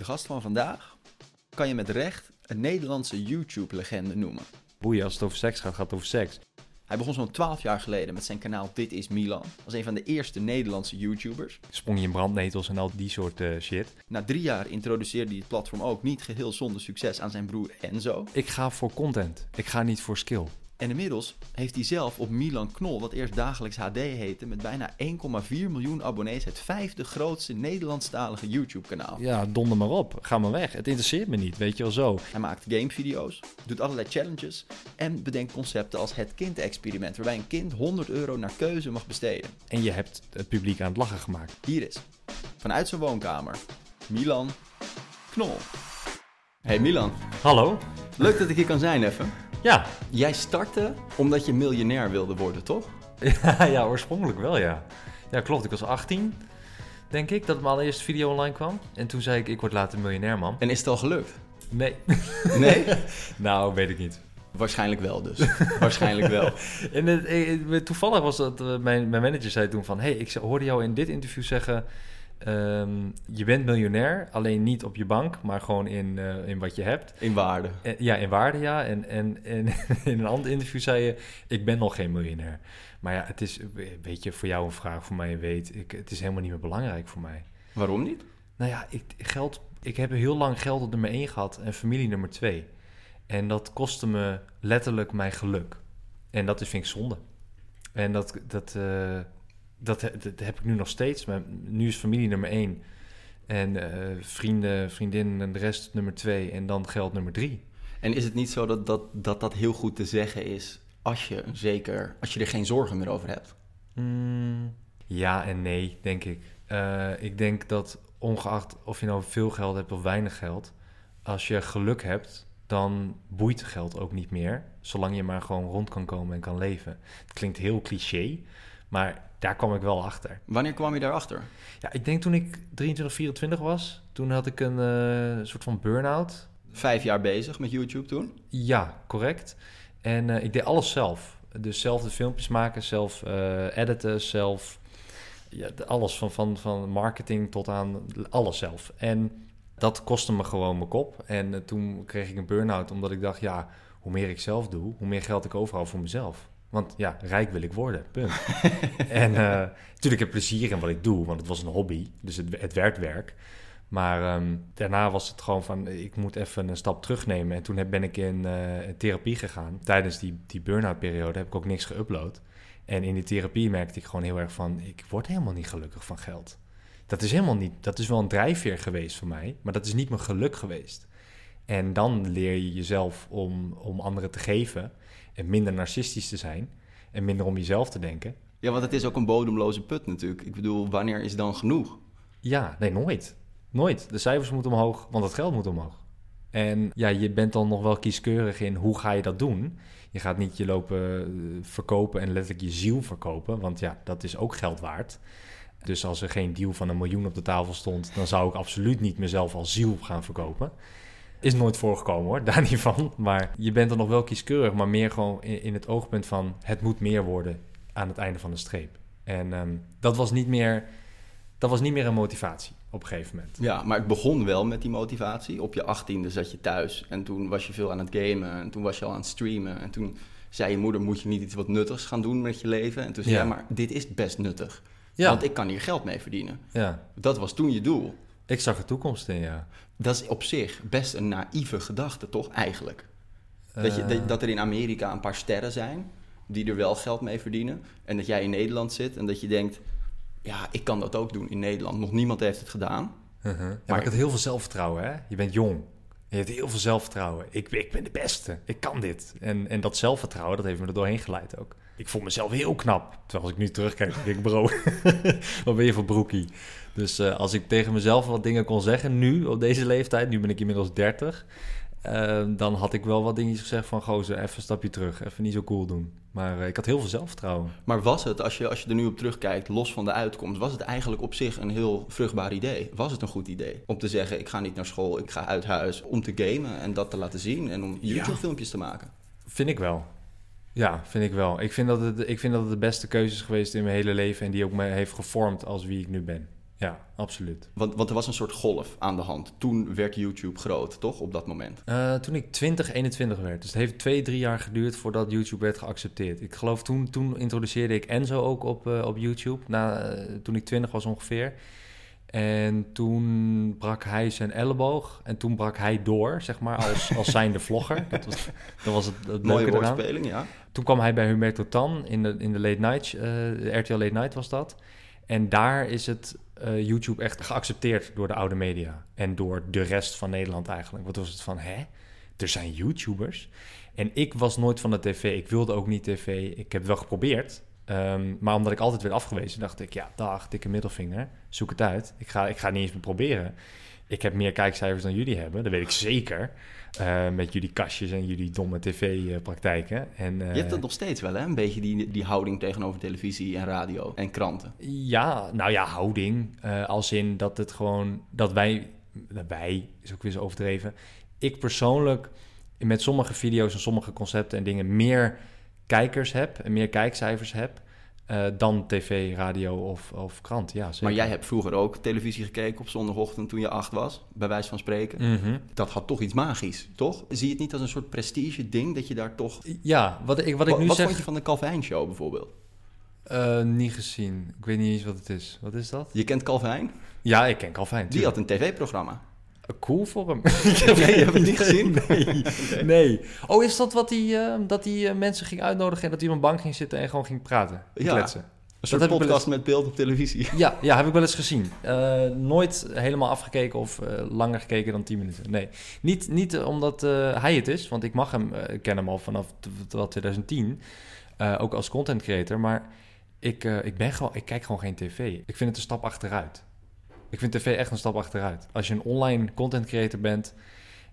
De gast van vandaag kan je met recht een Nederlandse YouTube-legende noemen. Boeien, als het over seks gaat, gaat het over seks. Hij begon zo'n 12 jaar geleden met zijn kanaal Dit is Milan. Was een van de eerste Nederlandse YouTubers. Sprong je in brandnetels en al die soort eh, shit. Na drie jaar introduceerde hij het platform ook niet geheel zonder succes aan zijn broer Enzo. Ik ga voor content. Ik ga niet voor skill. En inmiddels heeft hij zelf op Milan Knol, wat eerst dagelijks HD heette, met bijna 1,4 miljoen abonnees het vijfde grootste Nederlandstalige YouTube-kanaal. Ja, donder maar op. Ga maar weg. Het interesseert me niet, weet je wel zo. Hij maakt gamevideo's, doet allerlei challenges en bedenkt concepten als het kind-experiment, waarbij een kind 100 euro naar keuze mag besteden. En je hebt het publiek aan het lachen gemaakt. Hier is, vanuit zijn woonkamer, Milan Knol. Hey Milan, Hallo? leuk dat ik hier kan zijn even. Ja. Jij startte omdat je miljonair wilde worden, toch? ja, ja, oorspronkelijk wel, ja. Ja, klopt. Ik was 18, denk ik, dat mijn allereerste video online kwam. En toen zei ik, ik word later miljonair, man. En is het al gelukt? Nee. Nee? nou, weet ik niet. Waarschijnlijk wel dus. Waarschijnlijk wel. En het, eh, eh, toevallig was dat eh, mijn, mijn manager zei toen van... hey, ik hoorde jou in dit interview zeggen... ehm, je bent miljonair, alleen niet op je bank, maar gewoon in, eh, in wat je hebt. In waarde. En- ja, in waarde ja. En, en, en in een ander interview zei je... ik ben nog geen miljonair. Maar ja, het is, weet je, voor jou een vraag, voor mij weet. Ik, het is helemaal niet meer belangrijk voor mij. Waarom niet? Nou ja, ik, geld, ik heb heel lang geld op nummer 1 gehad en familie nummer 2. En dat kostte me letterlijk mijn geluk. En dat is, vind ik zonde. En dat, dat, eh, dat, dat heb ik nu nog steeds. Maar nu is familie nummer 1. En eh, vrienden, vriendinnen en de rest nummer 2. En dan geld nummer 3. En is het niet zo dat dat, dat, dat heel goed te zeggen is als je, zeker, als je er geen zorgen meer over hebt? Mm, ja en nee, denk ik. Eh, ik denk dat ongeacht of je nou veel geld hebt of weinig geld, als je geluk hebt, dan boeit geld ook niet meer, zolang je maar gewoon rond kan komen en kan leven. Het klinkt heel cliché, maar daar kwam ik wel achter. Wanneer kwam je daarachter? Ja, ik denk toen ik 23, 24 was, toen had ik een eh, soort van burn-out. Vijf jaar bezig met YouTube toen? Ja, correct. En eh, ik deed alles zelf. Dus zelf de filmpjes maken, zelf eh, editen, zelf ja, alles van, van, van marketing tot aan alles zelf. En dat kostte me gewoon mijn kop. En toen kreeg ik een burn-out omdat ik dacht, ja, hoe meer ik zelf doe, hoe meer geld ik overhoud voor mezelf. Want ja, rijk wil ik worden, punt. en eh, natuurlijk heb ik plezier in wat ik doe, want het was een hobby, dus het, het werd werk. Maar ehm, daarna was het gewoon van, ik moet even een stap terugnemen. En toen ben ik in eh, therapie gegaan. Tijdens die, die burn-out periode heb ik ook niks geüpload. En in die therapie merkte ik gewoon heel erg van, ik word helemaal niet gelukkig van geld. Dat is helemaal niet, dat is wel een drijfveer geweest voor mij, maar dat is niet mijn geluk geweest. En dan leer je jezelf om, om anderen te geven en minder narcistisch te zijn en minder om jezelf te denken. Ja, want het is ook een bodemloze put natuurlijk. Ik bedoel, wanneer is dan genoeg? Ja, nee, nooit. Nooit. De cijfers moeten omhoog, want het geld moet omhoog. En ja, je bent dan nog wel kieskeurig in hoe ga je dat doen. Je gaat niet je lopen eh, verkopen en letterlijk je ziel verkopen, want ja, dat is ook geld waard. Dus als er geen deal van een miljoen op de tafel stond, dan zou ik absoluut niet mezelf als ziel gaan verkopen. Is nooit voorgekomen hoor, daar niet van. Maar je bent dan nog wel kieskeurig, maar meer gewoon in, in het oogpunt van het moet meer worden aan het einde van de streep. En ehm, dat, was niet meer, dat was niet meer een motivatie op een gegeven moment. Ja, maar het begon wel met die motivatie. Op je achttiende zat je thuis en toen was je veel aan het gamen en toen was je al aan het streamen. En toen zei je moeder, moet je niet iets wat nuttigs gaan doen met je leven? En toen zei Ja. maar dit is best nuttig. Ja, Want ik kan hier geld mee verdienen. ja, Dat was toen je doel. Ik zag er toekomst in, ja. Dat is op zich best een naïeve gedachte, toch eigenlijk? Dat, je, Eh, dat, er in Amerika een paar sterren zijn die er wel geld mee verdienen. En dat jij in Nederland zit en dat je denkt, ja, ik kan dat ook doen in Nederland. Nog niemand heeft het gedaan. Ja, Maar- maar ik had heel veel zelfvertrouwen, hè. Je bent jong. Je hebt heel veel zelfvertrouwen. Ik, ik ben de beste. Ik kan dit. En, en dat zelfvertrouwen, dat heeft me er doorheen geleid ook. Ik voel mezelf heel knap. Terwijl als ik nu terugkijk, denk ik, bro, wat ben je voor broekie? Dus eh, als ik tegen mezelf wat dingen kon zeggen, nu, op deze leeftijd, nu ben ik inmiddels 30... eh, dan had ik wel wat dingetjes gezegd van, gozer, even een stapje terug. Even niet zo cool doen. Maar eh, ik had heel veel zelfvertrouwen. Maar was het, als je, als je er nu op terugkijkt, los van de uitkomst, was het eigenlijk op zich een heel vruchtbaar idee? Was het een goed idee? Om te zeggen, ik ga niet naar school, ik ga uit huis om te gamen en dat te laten zien en om Ja. YouTube-filmpjes te maken. Vind ik wel. Ja, vind ik wel. Ik vind, dat het, ik vind dat het de beste keuze is geweest in mijn hele leven en die ook me heeft gevormd als wie ik nu ben. Ja, absoluut. Want, want er was een soort golf aan de hand. Toen werd YouTube groot, toch? Op dat moment. Uh, toen ik 20, 21 werd. Dus het heeft twee, drie jaar geduurd voordat YouTube werd geaccepteerd. Ik geloof toen, toen introduceerde ik Enzo ook op, uh, op YouTube. Na, uh, toen ik 20 was ongeveer. En toen brak hij zijn elleboog. En toen brak hij door, zeg maar, als, als zijnde vlogger. Dat was, dat was het, het Mooie woordspeling, ja. Toen kwam hij bij Humberto Tan in de, in de late night. Uh, RTL Late Night was dat. En daar is het uh, YouTube echt geaccepteerd door de oude media. En door de rest van Nederland eigenlijk. Wat was het van, hè? Er zijn YouTubers? En ik was nooit van de tv. Ik wilde ook niet tv. Ik heb het wel geprobeerd. Um, maar omdat ik altijd werd afgewezen, dacht ik, ja, dag, dikke middelvinger, zoek het uit. Ik ga, ik ga niet eens meer proberen. Ik heb meer kijkcijfers dan jullie hebben, dat weet ik zeker. Uh, met jullie kastjes en jullie domme tv-praktijken. En, uh, Je hebt dat nog steeds wel, hè? Een beetje die, die houding tegenover televisie en radio en kranten. Ja, nou ja, houding. Uh, als in dat het gewoon, dat wij, wij is ook weer zo overdreven. Ik persoonlijk met sommige video's en sommige concepten en dingen meer kijkers heb en meer kijkcijfers heb uh, dan tv, radio of, of krant. Ja, zeker. Maar jij hebt vroeger ook televisie gekeken op zondagochtend toen je acht was, bij wijze van spreken. Mm -hmm. Dat had toch iets magisch, toch? Zie je het niet als een soort prestige ding dat je daar toch... Ja, wat ik, wat ik nu wat zeg... vond je van de Calvijn Show bijvoorbeeld? Uh, niet gezien. Ik weet niet eens wat het is. Wat is dat? Je kent Calvijn? Ja, ik ken Calvijn. Die had een tv-programma. Cool voor hem. nee, je hebt het niet gezien? Nee. nee. Oh, is dat wat die, uh, dat die uh, mensen ging uitnodigen en dat hij op een bank ging zitten en gewoon ging praten? Ja. Kletsen. Een soort dat podcast met beeld op televisie. Ja, ja, heb ik wel eens gezien. Uh, nooit helemaal afgekeken of langer gekeken dan 10 minuten. Nee, niet, niet omdat hij het is, want ik mag hem, ik ken hem al vanaf 2010, ook als content creator. Maar ik, ik, ben gewoon, ik kijk gewoon geen tv. Ik vind het een stap achteruit. Ik vind tv echt een stap achteruit. Als je een online content creator bent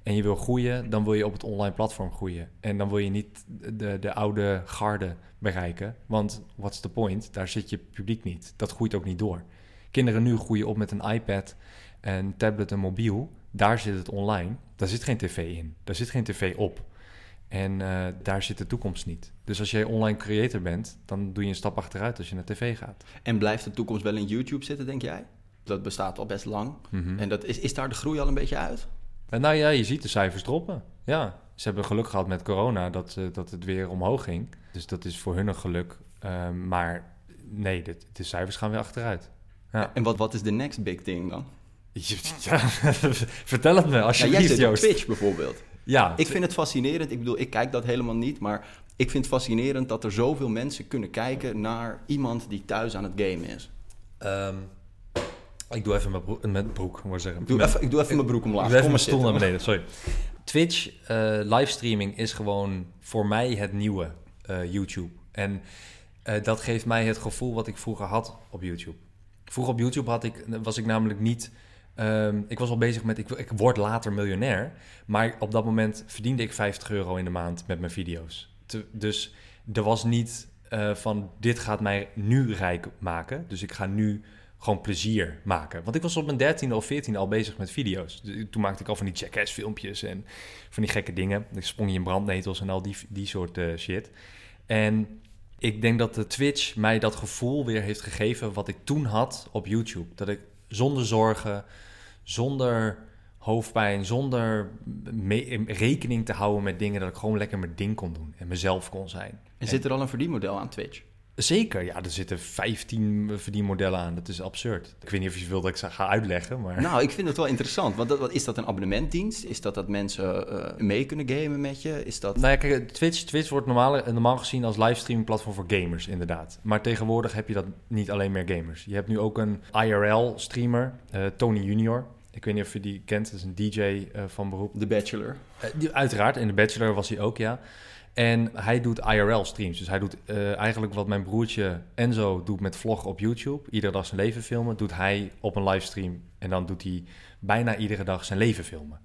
en je wil groeien, dan wil je op het online platform groeien. En dan wil je niet de, de oude garde bereiken. Want what's the point? Daar zit je publiek niet. Dat groeit ook niet door. Kinderen nu groeien op met een iPad, een tablet, een mobiel. Daar zit het online. Daar zit geen tv in. Daar zit geen tv op. En uh, daar zit de toekomst niet. Dus als jij online creator bent, dan doe je een stap achteruit als je naar tv gaat. En blijft de toekomst wel in YouTube zitten, denk jij? Dat bestaat al best lang. Mm -hmm. En dat is, is daar de groei al een beetje uit? En nou ja, je ziet de cijfers droppen. Ja, ze hebben geluk gehad met corona dat, uh, dat het weer omhoog ging. Dus dat is voor hun een geluk. Uh, maar nee, de, de, cijfers gaan weer achteruit. Ja. En wat, wat is de next big thing dan? Ja, vertel het me als je ja, jij zit Joost. Twitch bijvoorbeeld. Ja, ik vind het fascinerend. Ik bedoel, ik kijk dat helemaal niet, maar ik vind het fascinerend dat er zoveel mensen kunnen kijken naar iemand die thuis aan het gamen is. Um, ik doe even mijn broek, mijn broek zeggen. Ik doe, even, ik doe even mijn broek omlaag. Ik doe even mijn stoel naar beneden, sorry. Twitch, uh, livestreaming is gewoon voor mij het nieuwe uh, YouTube. En uh, dat geeft mij het gevoel wat ik vroeger had op YouTube. Vroeger op YouTube had ik, was ik namelijk niet... Um, ik was al bezig met, ik, ik word later miljonair. Maar op dat moment verdiende ik 50 euro in de maand met mijn video's. Te, dus er was niet van, dit gaat mij nu rijk maken. Dus ik ga nu gewoon plezier maken. Want ik was op mijn 13e of 14e al bezig met video's. Toen maakte ik al van die jackass filmpjes en van die gekke dingen. Ik sprong je in brandnetels en al die, die soort uh, shit. En ik denk dat de Twitch mij dat gevoel weer heeft gegeven wat ik toen had op YouTube. Dat ik zonder zorgen, zonder hoofdpijn, zonder rekening te houden met dingen, dat ik gewoon lekker mijn ding kon doen en mezelf kon zijn. En zit er al een verdienmodel aan Twitch? Zeker, ja, er zitten 15 verdienmodellen aan. Dat is absurd. Ik weet niet of je wil dat ik ze ga uitleggen, maar... Nou, ik vind het wel interessant. Want dat, is dat een abonnementdienst? Is dat dat mensen uh, mee kunnen gamen met je? Is dat... Nou ja, kijk, Twitch, Twitch wordt normaal, normaal gezien als livestreaming platform voor gamers, inderdaad. Maar tegenwoordig heb je dat niet alleen meer gamers. Je hebt nu ook een IRL-streamer, uh, Tony Junior. Ik weet niet of je die kent, dat is een DJ uh, van beroep. The Bachelor. die, uiteraard, in The Bachelor was hij ook, ja. En hij doet IRL-streams. Dus hij doet uh, eigenlijk wat mijn broertje Enzo doet met vloggen op YouTube. Iedere dag zijn leven filmen. Doet hij op een livestream. En dan doet hij bijna iedere dag zijn leven filmen.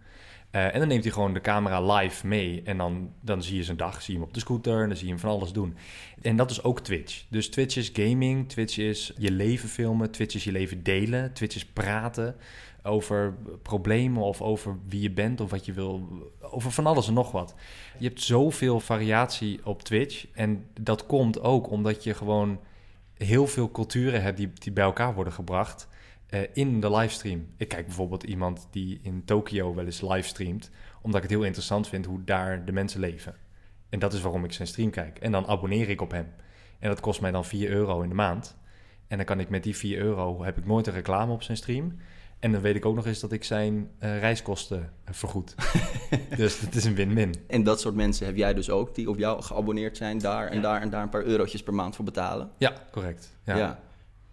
Uh, en dan neemt hij gewoon de camera live mee. En dan, dan zie je zijn dag. Zie je hem op de scooter. En dan zie je hem van alles doen. En dat is ook Twitch. Dus Twitch is gaming. Twitch is je leven filmen. Twitch is je leven delen. Twitch is praten over problemen of over wie je bent of wat je wil. Over van alles en nog wat. Je hebt zoveel variatie op Twitch. En dat komt ook omdat je gewoon heel veel culturen hebt die, die bij elkaar worden gebracht. eh, in de livestream. Ik kijk bijvoorbeeld iemand die in Tokio wel eens livestreamt, omdat ik het heel interessant vind hoe daar de mensen leven. En dat is waarom ik zijn stream kijk. En dan abonneer ik op hem. En dat kost mij dan 4 euro in de maand. En dan kan ik met die 4 euro, heb ik nooit een reclame op zijn stream. En dan weet ik ook nog eens dat ik zijn uh, reiskosten uh, vergoed. dus het is een win-win. En dat soort mensen heb jij dus ook, die op jou geabonneerd zijn, daar en daar en daar een paar eurotjes per maand voor betalen? Ja, correct. Ja. ja.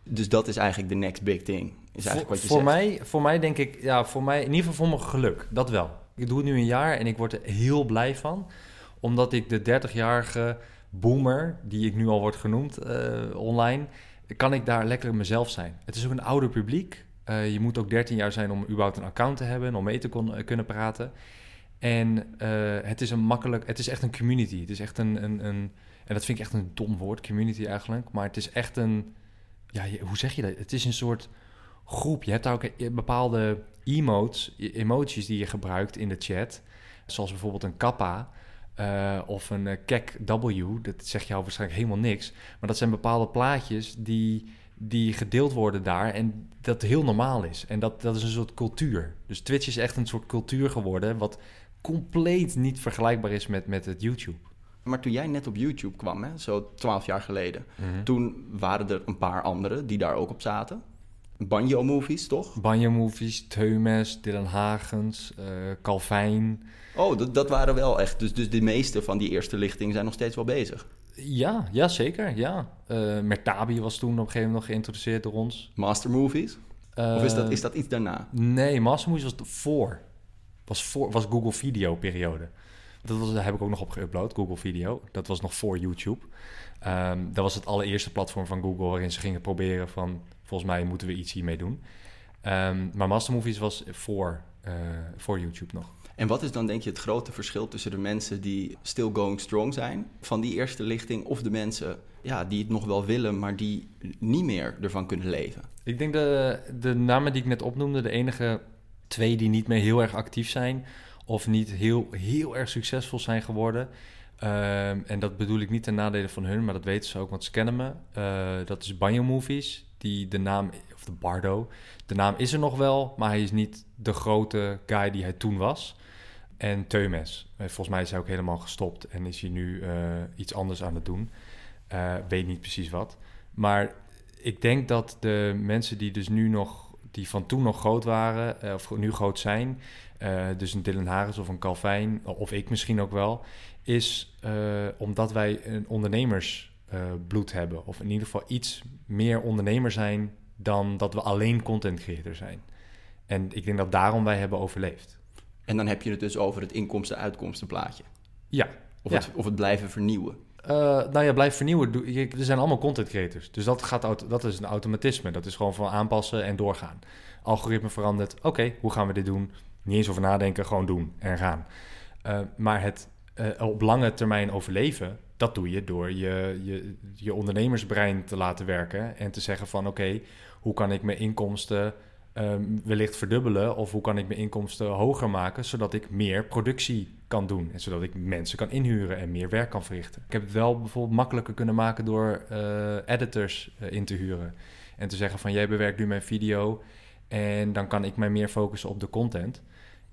Dus dat is eigenlijk de next big thing. Is eigenlijk voor, wat je voor zegt. mij, voor mij denk ik, ja, voor mij, in ieder geval voor mijn geluk, dat wel. Ik doe het nu een jaar en ik word er heel blij van. Omdat ik de 30-jarige boomer, die ik nu al word genoemd uh, online, kan ik daar lekker mezelf zijn. Het is ook een ouder publiek. Uh, je moet ook 13 jaar zijn om überhaupt een account te hebben, om mee te uh, kunnen praten. En uh, het is een makkelijk, het is echt een community. Het is echt een, een, een, en dat vind ik echt een dom woord, community eigenlijk. Maar het is echt een, ja, hoe zeg je dat? Het is een soort groep. Je hebt daar ook bepaalde emotes, emoties die je gebruikt in de chat. Zoals bijvoorbeeld een kappa. Of een kek W, dat zegt jou waarschijnlijk helemaal niks. Maar dat zijn bepaalde plaatjes die, die gedeeld worden daar en dat heel normaal is. En dat, dat is een soort cultuur. Dus Twitch is echt een soort cultuur geworden... wat compleet niet vergelijkbaar is met, met het YouTube. Maar toen jij net op YouTube kwam, hè, zo twaalf jaar geleden... Mm-hmm. toen waren er een paar anderen die daar ook op zaten. Banjo-movies, toch? Banjo-movies, Teumes, Dylan Hagens, uh, Calvijn... Oh, dat, dat waren wel echt. Dus, dus de meeste van die eerste lichting zijn nog steeds wel bezig. Ja, ja zeker. Ja. Uh, Mertabi was toen op een gegeven moment nog geïntroduceerd door ons. Master Movies? Uh, of is dat, is dat iets daarna? Nee, Master Movies was voor. Was, voor, was Google Video periode. Dat was, daar heb ik ook nog op geüpload, Google Video. Dat was nog voor YouTube. Um, dat was het allereerste platform van Google waarin ze gingen proberen van... volgens mij moeten we iets hiermee doen. Um, maar Master Movies was voor, voor YouTube nog. En wat is dan denk je het grote verschil tussen de mensen die still going strong zijn van die eerste lichting of de mensen ja, die het nog wel willen, maar die niet meer ervan kunnen leven? Ik denk de, de namen die ik net opnoemde, de enige twee die niet meer heel erg actief zijn of niet heel, heel erg succesvol zijn geworden. Um, en dat bedoel ik niet ten nadele van hun, maar dat weten ze ook, want ze kennen me. Uh, dat is Banjo Movies, die de naam, Bardo, de naam is er nog wel, maar hij is niet de grote guy die hij toen was. En Teumes. Volgens mij is hij ook helemaal gestopt en is hij nu uh, iets anders aan het doen. Uh, weet niet precies wat. Maar ik denk dat de mensen die dus nu nog, die van toen nog groot waren, of nu groot zijn, dus een Dylan Harris of een Calvijn, of ik misschien ook wel, is omdat wij een ondernemersbloed hebben. Of in ieder geval iets meer ondernemer zijn dan dat we alleen content creator zijn. En ik denk dat daarom wij hebben overleefd. En dan heb je het dus over het inkomsten-uitkomsten plaatje. Ja. Of, ja. Het, of het blijven vernieuwen. Uh, nou ja, blijf vernieuwen. Er zijn allemaal content creators. Dus dat, gaat, dat is een automatisme. Dat is gewoon van aanpassen en doorgaan. Algoritme verandert. Oké, okay, hoe gaan we dit doen? Niet eens over nadenken, gewoon doen en gaan. Uh, maar het uh, op lange termijn overleven, dat doe je door je, je, je ondernemersbrein te laten werken. En te zeggen van oké, hoe kan ik mijn inkomsten um, wellicht verdubbelen? Of hoe kan ik mijn inkomsten hoger maken, zodat ik meer productie kan doen? En zodat ik mensen kan inhuren en meer werk kan verrichten. Ik heb het wel bijvoorbeeld makkelijker kunnen maken door uh, editors uh, in te huren. En te zeggen van jij bewerkt nu mijn video en dan kan ik mij meer focussen op de content.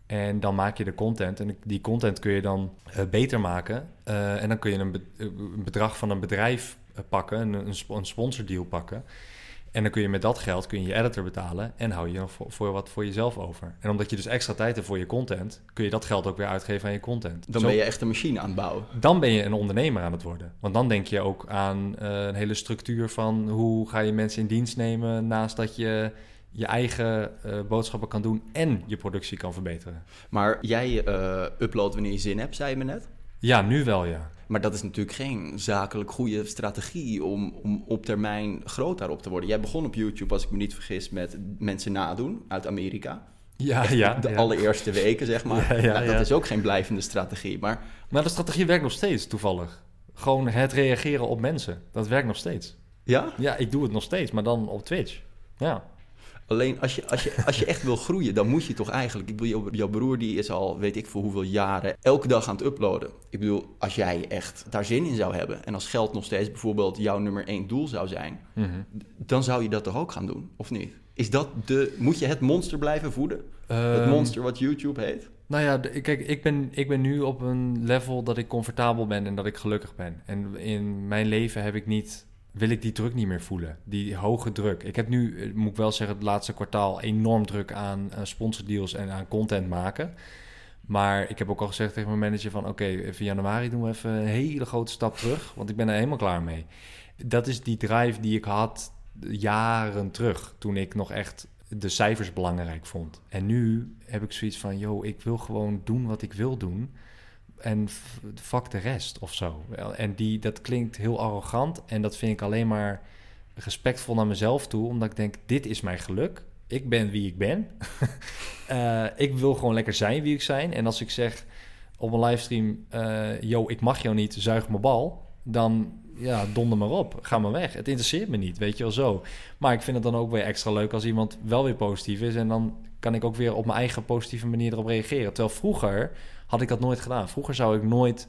En dan maak je de content en die content kun je dan uh, beter maken. Uh, en dan kun je een, be een, bedrag van een bedrijf pakken, een, een sponsordeal pakken. En dan kun je met dat geld kun je, je editor betalen en hou je nog voor, voor, wat voor jezelf over. En omdat je dus extra tijd hebt voor je content, kun je dat geld ook weer uitgeven aan je content. Dan Zo, ben je echt een machine aan het bouwen. Dan ben je een ondernemer aan het worden. Want dan denk je ook aan een hele structuur van hoe ga je mensen in dienst nemen naast dat je je eigen uh, boodschappen kan doen en je productie kan verbeteren. Maar jij uh, uploadt wanneer je zin hebt, zei je me net? Ja, nu wel ja. Maar dat is natuurlijk geen zakelijk goede strategie om, om op termijn groot daarop te worden. Jij begon op YouTube, als ik me niet vergis, met mensen nadoen uit Amerika. Ja, Echt ja. De ja. allereerste weken, zeg maar. Ja, ja, nou, dat is ook geen blijvende strategie. Maar Maar de strategie werkt nog steeds, toevallig. Gewoon het reageren op mensen. Dat werkt nog steeds. ja, Ja, ik doe het nog steeds, maar dan op Twitch. Ja. Alleen als je, als, je, als je echt wil groeien, dan moet je toch eigenlijk... Ik bedoel, jouw- broer die is al, weet ik voor hoeveel jaren, elke dag aan het uploaden. Ik bedoel, als jij echt daar zin in zou hebben... en als geld nog steeds bijvoorbeeld jouw nummer één doel zou zijn... Mhm. dan zou je dat toch ook gaan doen, of niet? Is dat de... Moet je het monster blijven voeden? het Ehm, monster wat YouTube heet? Nou ja, kijk, ik ben, ik ben nu op een level dat ik comfortabel ben en dat ik gelukkig ben. En in mijn leven heb ik niet, wil ik die druk niet meer voelen. Die hoge druk. Ik heb nu, eh, moet ik wel zeggen, het laatste kwartaal enorm druk aan eh, sponsordeals en aan content maken. Maar ik heb ook al gezegd tegen mijn manager van... oké, even januari doen we even een hele grote stap terug... want ik ben er helemaal klaar mee. Dat is die drive die ik had jaren terug... toen ik nog echt de cijfers belangrijk vond. En nu heb ik zoiets van... yo, ik wil gewoon doen wat ik wil doen... en fuck de rest of zo. En die, dat klinkt heel arrogant... en dat vind ik alleen maar respectvol naar mezelf toe... omdat ik denk, dit is mijn geluk... Ik ben wie ik ben. Eh, ik wil gewoon lekker zijn wie ik zijn. En als ik zeg op een livestream: eh Yo, ik mag jou niet, zuig mijn bal. Dan ja, donder maar op. Ga maar weg. Het interesseert me niet, weet je wel zo. Maar ik vind het dan ook weer extra leuk als iemand wel weer positief is. En dan kan ik ook weer op mijn eigen positieve manier erop reageren. Terwijl vroeger had ik dat nooit gedaan. Vroeger zou ik nooit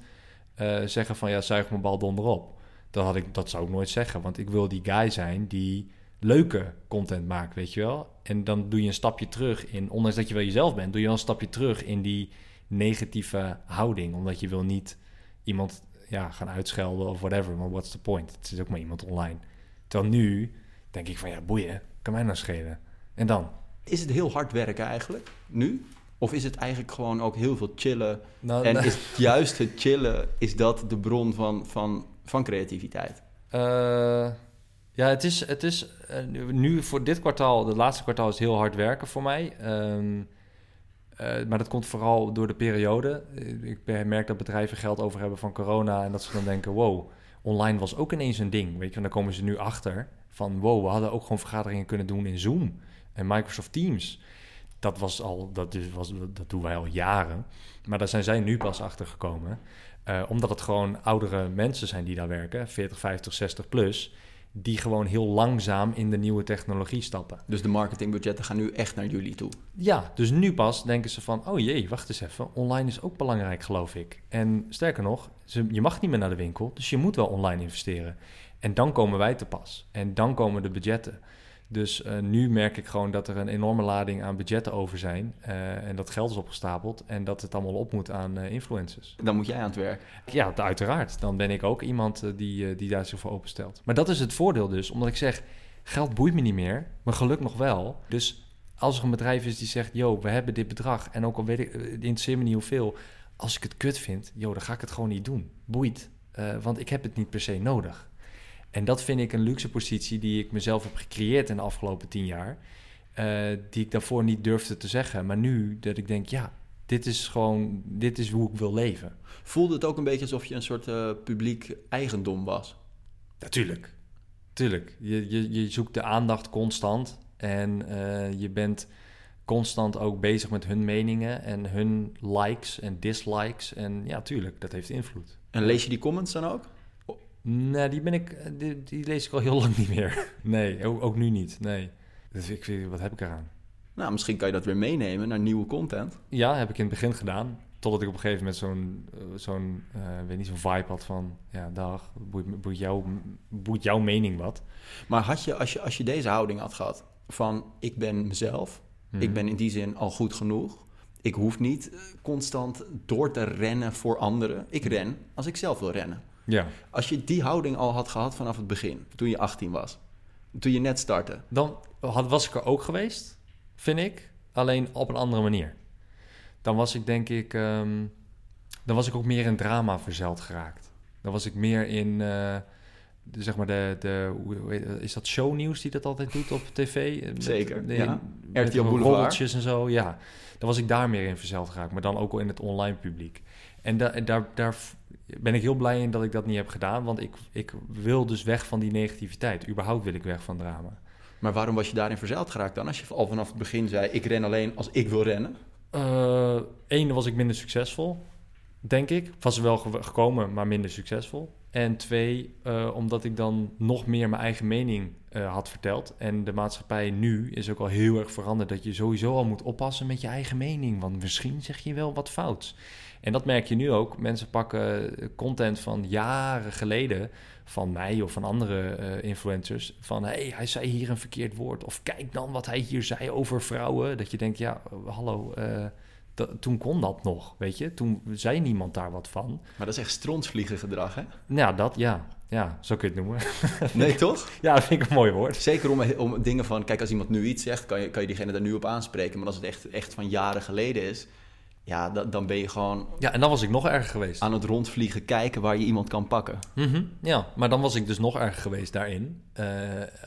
eh, zeggen: van ja, zuig mijn bal donder op. Dat, had ik, dat zou ik nooit zeggen. Want ik wil die guy zijn die leuke content maakt, weet je wel. En dan doe je een stapje terug in, ondanks dat je wel jezelf bent, doe je wel een stapje terug in die negatieve houding. Omdat je wil niet iemand ja, gaan uitschelden of whatever. Maar what's the point? Het is ook maar iemand online. Terwijl nu denk ik van ja, boeien, kan mij nou schelen. En dan? Is het heel hard werken eigenlijk, nu? Of is het eigenlijk gewoon ook heel veel chillen? Nou, En is juist het chillen, is dat de bron van, van, van creativiteit? Eh, ja, het is, het is eh, nu voor dit kwartaal, de laatste kwartaal is heel hard werken voor mij. Ehm, eh, maar dat komt vooral door de periode. Ik merk dat bedrijven geld over hebben van corona en dat ze dan denken, wow, online was ook ineens een ding. Weet je, en dan komen ze nu achter van, wow, we hadden ook gewoon vergaderingen kunnen doen in Zoom en Microsoft Teams. Dat was al, dat, is, was, dat doen wij al jaren. Maar daar zijn zij nu pas achter gekomen. Eh, omdat het gewoon oudere mensen zijn die daar werken, 40, 50, 60 plus, die gewoon heel langzaam in de nieuwe technologie stappen. Dus de marketingbudgetten gaan nu echt naar jullie toe. Ja, dus nu pas denken ze van, oh jee, wacht eens even, online is ook belangrijk, geloof ik. En sterker nog, ze, je mag niet meer naar de winkel, dus je moet wel online investeren. En dan komen wij te pas. En dan komen de budgetten. Dus eh, nu merk ik gewoon dat er een enorme lading aan budgetten over zijn. eh, en dat geld is opgestapeld. En dat het allemaal op moet aan eh, influencers. Dan moet jij aan het werk. Ja, uiteraard. Dan ben ik ook iemand die, die daar zich voor openstelt. Maar dat is het voordeel dus, omdat ik zeg... geld boeit me niet meer, maar geluk nog wel. Dus als er een bedrijf is die zegt... yo, we hebben dit bedrag en ook al weet ik, het interesseert me niet hoeveel... als ik het kut vind, yo, dan ga ik het gewoon niet doen. Boeit, want ik heb het niet per se nodig. En dat vind ik een luxe positie die ik mezelf heb gecreëerd in de afgelopen tien jaar... eh, die ik daarvoor niet durfde te zeggen. Maar nu dat ik denk, ja, dit is gewoon... dit is hoe ik wil leven. Voelde het ook een beetje alsof je een soort eh, publiek eigendom was? Natuurlijk. Tuurlijk. Je, je, je zoekt de aandacht constant. En eh, je bent constant ook bezig met hun meningen en hun likes en dislikes. En ja, tuurlijk, dat heeft invloed. En lees je die comments dan ook? Nee, die ben ik, eh, die, die lees ik al heel lang niet meer. Nee, ook, ook nu niet. Nee. Dus ik, weet- wat heb ik eraan? Nou, misschien kan je dat weer meenemen naar nieuwe content. Ja, heb ik in het begin gedaan. Totdat ik op een gegeven moment zo'n, eh, zo'n eh, weet niet, zo'n vibe had van... Ja, dag, boeit, boeit, jou, boeit jouw mening wat? Maar had je, als je, als je deze houding had gehad van ik ben mezelf, ik ben in die zin al goed genoeg. Ik hoef niet constant door te rennen voor anderen. Ik ren als ik zelf wil rennen. Ja. Als je die houding al had gehad vanaf het begin, toen je 18 was, toen je net startte. Dan had, was ik er ook geweest, vind ik. Alleen op een andere manier. Dan was ik denk ik... ehm, dan was ik ook meer in drama verzeld geraakt. Dan was ik meer in... eh, de, zeg maar de... de hoe, hoe heet- is dat shownieuws die dat altijd doet op tv? Zeker, de- ja. met RTL Boulevard. en zo, ja. Dan was ik daar meer in verzeld geraakt. Maar dan ook wel in het online publiek. En da- daar, daar ben ik heel blij in dat ik dat niet heb gedaan. Want ik, ik wil dus weg van die negativiteit. Überhaupt wil ik weg van drama. Maar waarom was je daarin verzeild geraakt dan? Als je al vanaf het begin zei, ik ren alleen als ik wil rennen. Eén, was ik minder succesvol, denk ik. Was wel ge- gekomen, maar minder succesvol. En twee, eh, omdat ik dan nog meer mijn eigen mening eh, eh, had verteld. En de maatschappij nu is ook al heel erg veranderd dat je sowieso al moet oppassen met je eigen mening. Want misschien zeg je wel wat fouts. En dat merk je nu ook. Mensen pakken content van jaren geleden van mij of van andere eh, influencers. Van hé, hey, hij zei hier een verkeerd woord. Of kijk dan wat hij hier zei over vrouwen. Dat je denkt, ja, hallo, uh, toen kon dat nog, weet je. Toen zei niemand daar wat van. Maar dat is echt stronsvliegen gedrag, hè? Ja, dat, ja. Ja, zo kun je het noemen. Nee, toch? Ja, dat vind ik een mooi woord. Zeker om, om dingen van... Kijk, als iemand nu iets zegt, kan je, kan je diegene daar nu op aanspreken. Maar als het echt, echt van jaren geleden is... Ja, dan, dan ben je gewoon... Ja, en dan was ik nog erger geweest. Aan het rondvliegen kijken waar je iemand kan pakken. Mhm, ja, maar dan was ik dus nog erger geweest daarin. Uh,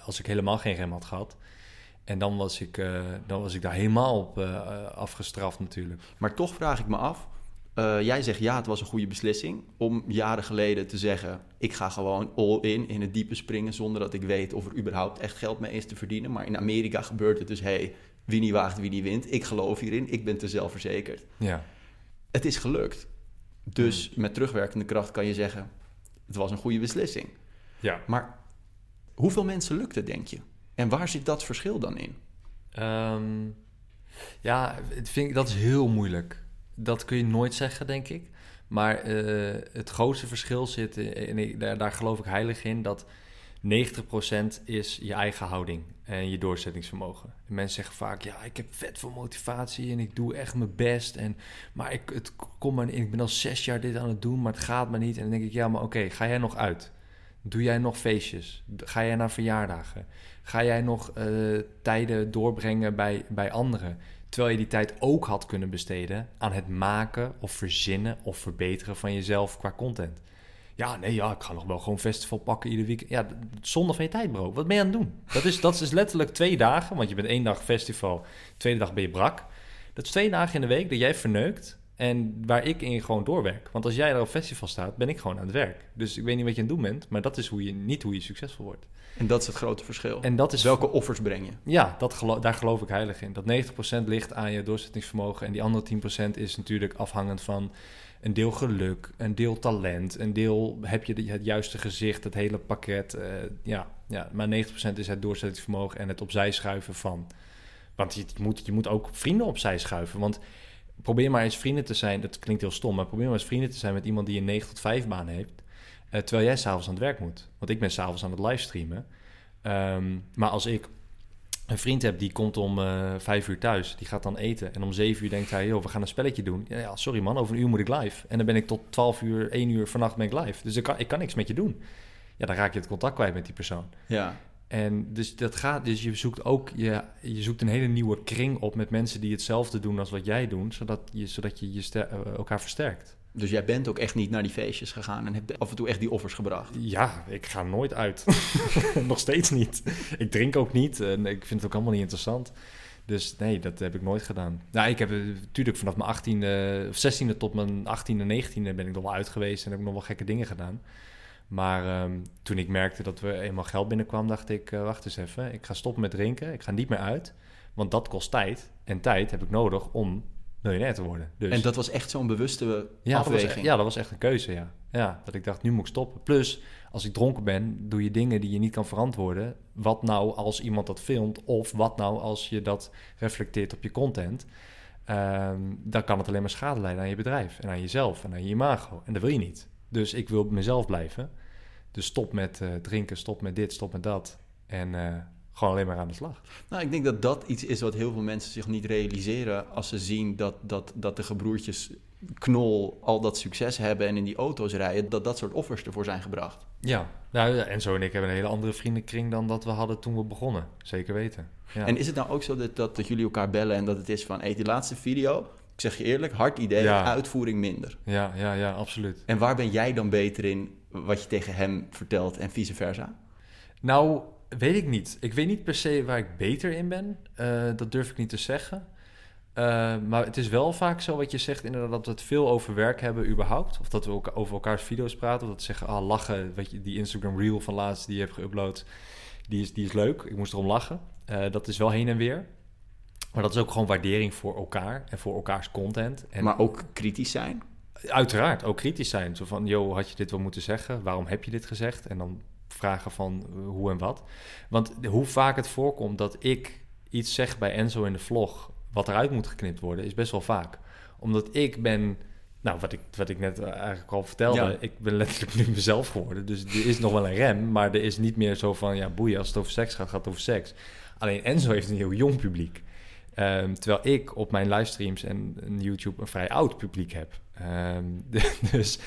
als ik helemaal geen rem had gehad. En dan was ik, uh, dan was ik daar helemaal op uh, afgestraft natuurlijk. Maar toch vraag ik me af... jij zegt ja, het was een goede beslissing om jaren geleden te zeggen: ik ga gewoon all in in het diepe springen zonder dat ik weet of er überhaupt echt geld mee is te verdienen. Maar in Amerika gebeurt het dus: hey, wie niet waagt, wie niet wint. Ik geloof hierin, ik ben te zelfverzekerd. Ja. Het is gelukt. Dus Hmm. met terugwerkende kracht kan je zeggen, het was een goede beslissing. Ja. Maar hoeveel mensen lukt het, denk je? En waar zit dat verschil dan in? Um, ja, het vind ik, dat is heel moeilijk. Dat kun je nooit zeggen, denk ik. Maar uh, het grootste verschil zit, en ik, daar, daar geloof ik heilig in, dat 90% is je eigen houding en je doorzettingsvermogen. En mensen zeggen vaak, ja, ik heb vet veel motivatie en ik doe echt mijn best. En, maar ik, het kom maar, ik ben al zes jaar dit aan het doen, maar het gaat maar niet. En dan denk ik, ja, maar oké, ga jij nog uit? Doe jij nog feestjes? Ga jij naar verjaardagen? Ga jij nog uh, tijden doorbrengen bij, bij anderen? Terwijl je die tijd ook had kunnen besteden aan het maken of verzinnen of verbeteren van jezelf qua content. Ja, nee, ja, ik ga nog wel gewoon festival pakken ieder weekend. Ja, zonder van je tijd, bro. Wat ben je aan het doen? Dat is, dat is letterlijk twee dagen, want je bent één dag festival, tweede dag ben je brak. Dat is twee dagen in de week dat jij verneukt en waar ik in gewoon doorwerk. Want als jij er op festival staat, ben ik gewoon aan het werk. Dus ik weet niet wat je aan het doen bent, maar dat is hoe je, niet hoe je succesvol wordt. En dat is het grote verschil. En dat is Welke offers breng je? Ja, dat gelo daar geloof ik heilig in. Dat 90% ligt aan je doorzettingsvermogen en die andere 10% is natuurlijk afhangend van een deel geluk, een deel talent, een deel heb je het juiste gezicht, het hele pakket. Uh, ja, ja, maar 90% is het doorzettingsvermogen en het opzij schuiven van. Want je moet, je moet ook vrienden opzij schuiven. Want probeer maar eens vrienden te zijn. Dat klinkt heel stom, maar probeer maar eens vrienden te zijn met iemand die een 9 tot 5 baan heeft. Uh, terwijl jij s'avonds aan het werk moet. Want ik ben s'avonds aan het livestreamen. Um, maar als ik een vriend heb die komt om uh, vijf uur thuis, die gaat dan eten. En om zeven uur denkt hij, joh, we gaan een spelletje doen. Ja, ja, sorry man, over een uur moet ik live. En dan ben ik tot twaalf uur, één uur vannacht ben ik live. Dus ik kan, ik kan niks met je doen. Ja, dan raak je het contact kwijt met die persoon. Ja. En dus dat gaat, dus je zoekt ook, je, je zoekt een hele nieuwe kring op met mensen die hetzelfde doen als wat jij doet, zodat je, zodat je, je ster, uh, elkaar versterkt. Dus jij bent ook echt niet naar die feestjes gegaan en hebt af en toe echt die offers gebracht? Ja, ik ga nooit uit. Nog steeds niet. Ik drink ook niet en ik vind het ook allemaal niet interessant. Dus nee, dat heb ik nooit gedaan. Nou, ik heb natuurlijk vanaf mijn 18e of 16e tot mijn 18e, 19e ben ik nog wel uit geweest en heb ik nog wel gekke dingen gedaan. Maar um, toen ik merkte dat er eenmaal geld binnenkwam, dacht ik, uh, wacht eens even, ik ga stoppen met drinken, ik ga niet meer uit, want dat kost tijd. En tijd heb ik nodig om miljonair te worden. Dus, en dat was echt zo'n bewuste ja, afweging? Dat was, ja, dat was echt een keuze, ja. ja. Dat ik dacht, nu moet ik stoppen. Plus, als ik dronken ben, doe je dingen die je niet kan verantwoorden. Wat nou als iemand dat filmt? Of wat nou als je dat reflecteert op je content? Um, dan kan het alleen maar schade leiden aan je bedrijf. En aan jezelf en aan je imago. En dat wil je niet. Dus ik wil mezelf blijven. Dus stop met uh, drinken, stop met dit, stop met dat. En uh, gewoon alleen maar aan de slag. Nou, ik denk dat dat iets is wat heel veel mensen zich niet realiseren als ze zien dat, dat, dat de gebroertjes Knol al dat succes hebben en in die auto's rijden, dat dat soort offers ervoor zijn gebracht. Ja, nou, Enzo en ik hebben een hele andere vriendenkring dan dat we hadden toen we begonnen. Zeker weten. Ja. En is het nou ook zo dat, dat, dat jullie elkaar bellen en dat het is van, hey, die laatste video, ik zeg je eerlijk, hard idee, Ja. uitvoering minder. Ja, ja, ja, absoluut. En waar ben jij dan beter in wat je tegen hem vertelt en vice versa? Nou, weet ik niet. Ik weet niet per se waar ik beter in ben. Uh, dat durf ik niet te zeggen. Uh, maar het is wel vaak zo wat je zegt, inderdaad, dat we het veel over werk hebben überhaupt. Of dat we ook over elkaars video's praten. Of dat we zeggen, ah, lachen, weet je, die Instagram reel van laatst die je hebt geüpload, die is, die is leuk. Ik moest erom lachen. Uh, dat is wel heen en weer. Maar dat is ook gewoon waardering voor elkaar en voor elkaars content. En maar ook kritisch zijn? Uiteraard, ook kritisch zijn. Zo van, joh, had je dit wel moeten zeggen? Waarom heb je dit gezegd? En dan vragen van hoe en wat. Want hoe vaak het voorkomt dat ik iets zeg bij Enzo in de vlog... wat eruit moet geknipt worden, is best wel vaak. Omdat ik ben... Nou, wat ik, wat ik net eh, eigenlijk al vertelde, Ja. ik ben letterlijk nu mezelf geworden. Dus er is nog wel een rem, maar er is niet meer zo van... ja, boeien, als het over seks gaat, gaat het over seks. Alleen Enzo heeft een heel jong publiek. Ehm, terwijl ik op mijn livestreams en, en YouTube een vrij oud publiek heb. Ehm, dus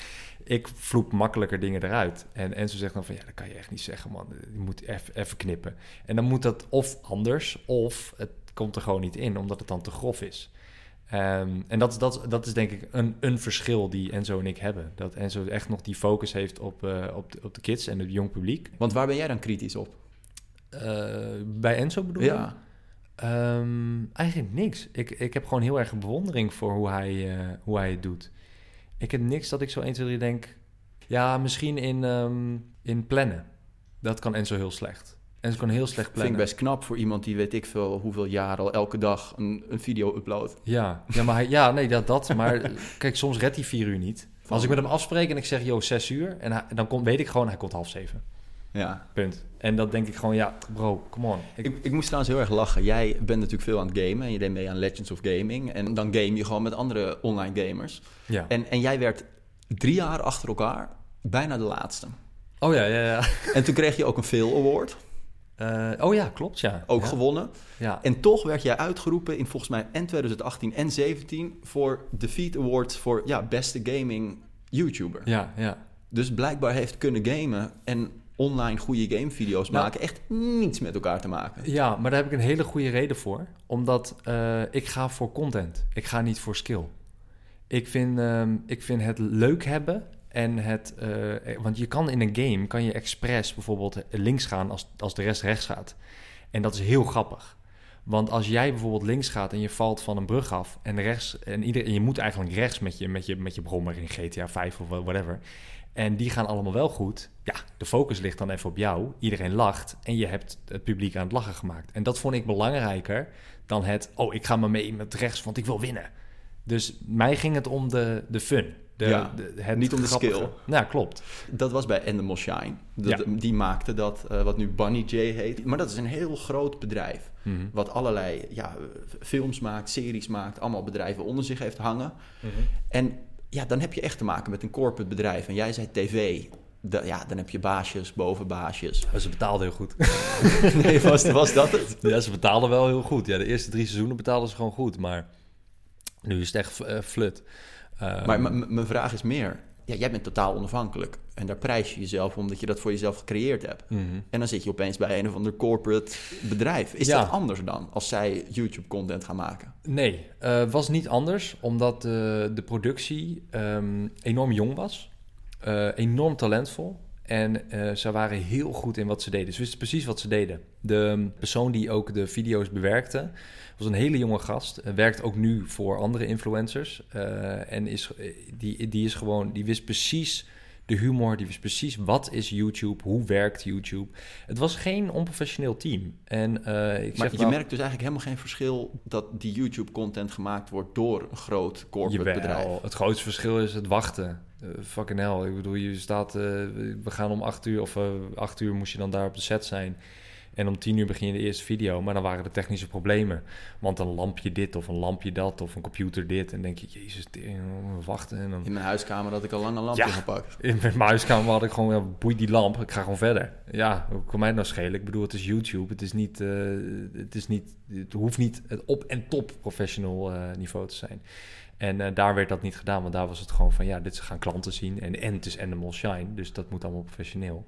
ik vloep makkelijker dingen eruit. En Enzo zegt dan van, ja, dat kan je echt niet zeggen, man. Je moet even knippen. En dan moet dat of anders, of het komt er gewoon niet in, omdat het dan te grof is. Ehm, en dat, dat, dat is denk ik een, een verschil die Enzo en ik hebben. Dat Enzo echt nog die focus heeft op, eh, op, de, op de kids en het jong publiek. Want waar ben jij dan kritisch op? Eh, bij Enzo bedoel je? Ja. Ehm, eigenlijk niks. Ik, ik heb gewoon heel erg bewondering voor hoe hij, eh, hoe hij het doet. Ik heb niks dat ik zo 1, 2, 3 denk... Ja, misschien in, ehm, in plannen. Dat kan Enzo heel slecht. Enzo kan heel slecht Vind ik plannen. best knap voor iemand die weet ik veel hoeveel jaar al elke dag een, een video uploadt. Ja, ja, maar hij, ja, nee, dat, dat. Maar kijk, soms redt hij vier uur niet. Als ik met hem afspreek en ik zeg, joh, zes uur... En hij- dan kom, weet ik gewoon, hij komt half zeven. Ja. Punt. En dan denk ik gewoon, ja, bro, come on. Ik, Ik, ik moest trouwens heel erg lachen. Jij bent natuurlijk veel aan het gamen en je deed mee aan Legends of Gaming. En dan game je gewoon met andere online gamers. ja. En, en jij werd drie jaar achter elkaar bijna de laatste. Oh ja, ja, ja. En toen kreeg je ook een Phil Award, Eh, oh ja, klopt, ja. ook ja. gewonnen. Ja. En toch werd jij uitgeroepen in volgens mij en 2018 en 17 voor de Feed Awards voor ja, beste gaming YouTuber. Ja, ja. Dus blijkbaar heeft kunnen gamen en online goede gamevideo's Nou- maken echt niets met elkaar te maken. Ja, maar daar heb ik een hele goede reden voor. Omdat eh, ik ga voor content. Ik ga niet voor skill. Ik vind, ehm, ik vind het leuk hebben en het... eh, want je kan in een game, kan je expres bijvoorbeeld links gaan als, als de rest rechts gaat. En dat is heel grappig. Want als jij bijvoorbeeld links gaat en je valt van een brug af en rechts en iedereen, je moet eigenlijk rechts met je, met je, met je brommer in GTA 5 of whatever. En die gaan allemaal wel goed. Ja, de focus ligt dan even op jou. Iedereen lacht en je hebt het publiek aan het lachen gemaakt. En dat vond ik belangrijker dan het, oh, ik ga maar mee met rechts, want ik wil winnen. Dus mij ging het om de, de fun. De, Ja, de- het niet om de grappige. skill. Nou, klopt. Dat was bij Endemol Shine. Dat, Ja. Die maakte dat, eh, wat nu Bunny J heet. Maar dat is een heel groot bedrijf. Mhm. Wat allerlei ja, films maakt, series maakt, allemaal bedrijven onder zich heeft hangen. En ja, dan heb je echt te maken met een corporate bedrijf. En jij zei tv. Ja, dan heb je baasjes, bovenbaasjes. Maar ze betaalden heel goed. Nee, was, was dat het? Ja, ze betaalden wel heel goed. Ja, de eerste drie seizoenen betaalden ze gewoon goed. Maar nu is het echt eh, flut. Maar m- m- mijn vraag is meer. Ja, jij bent totaal onafhankelijk. En daar prijs je jezelf omdat je dat voor jezelf gecreëerd hebt. mhm. En dan zit je opeens bij een of ander corporate bedrijf. Is Ja. dat anders dan als zij YouTube-content gaan maken? Nee, het was niet anders, omdat de, de productie ehm, enorm jong was, eh, enorm talentvol. En eh, ze waren heel goed in wat ze deden. Ze wisten precies wat ze deden. De persoon die ook de video's bewerkte, was een hele jonge gast. Eh, werkt ook nu voor andere influencers. eh, en is, eh, die, die is gewoon, die wist precies de humor, die wist precies wat is YouTube, hoe werkt YouTube. Het was geen onprofessioneel team. En ik Maar zeg je wel- merkt dus eigenlijk helemaal geen verschil dat die YouTube-content gemaakt wordt door een groot corporate Jawel, bedrijf. Het grootste verschil is het wachten. Fucking hell. Ik bedoel, je staat... we gaan om acht uur... Of acht uur moest je dan daar op de set zijn. En om tien uur begin je de eerste video. Maar dan waren er technische problemen. Want een lampje dit of een lampje dat of een computer dit. En denk je, jezus, wachten. En dan... In mijn huiskamer had ik al lang een lampje Ja. gepakt. In mijn huiskamer had ik gewoon, ja, boei die lamp, ik ga gewoon verder. Ja, hoe kan mij nou schelen? Ik bedoel, het is YouTube, het is niet, eh, het is niet, het hoeft niet het op- en top professional eh, niveau te zijn. En eh, daar werd dat niet gedaan, want daar was het gewoon van, ja, dit gaan klanten zien. En, en het is Animal Shine, dus dat moet allemaal professioneel.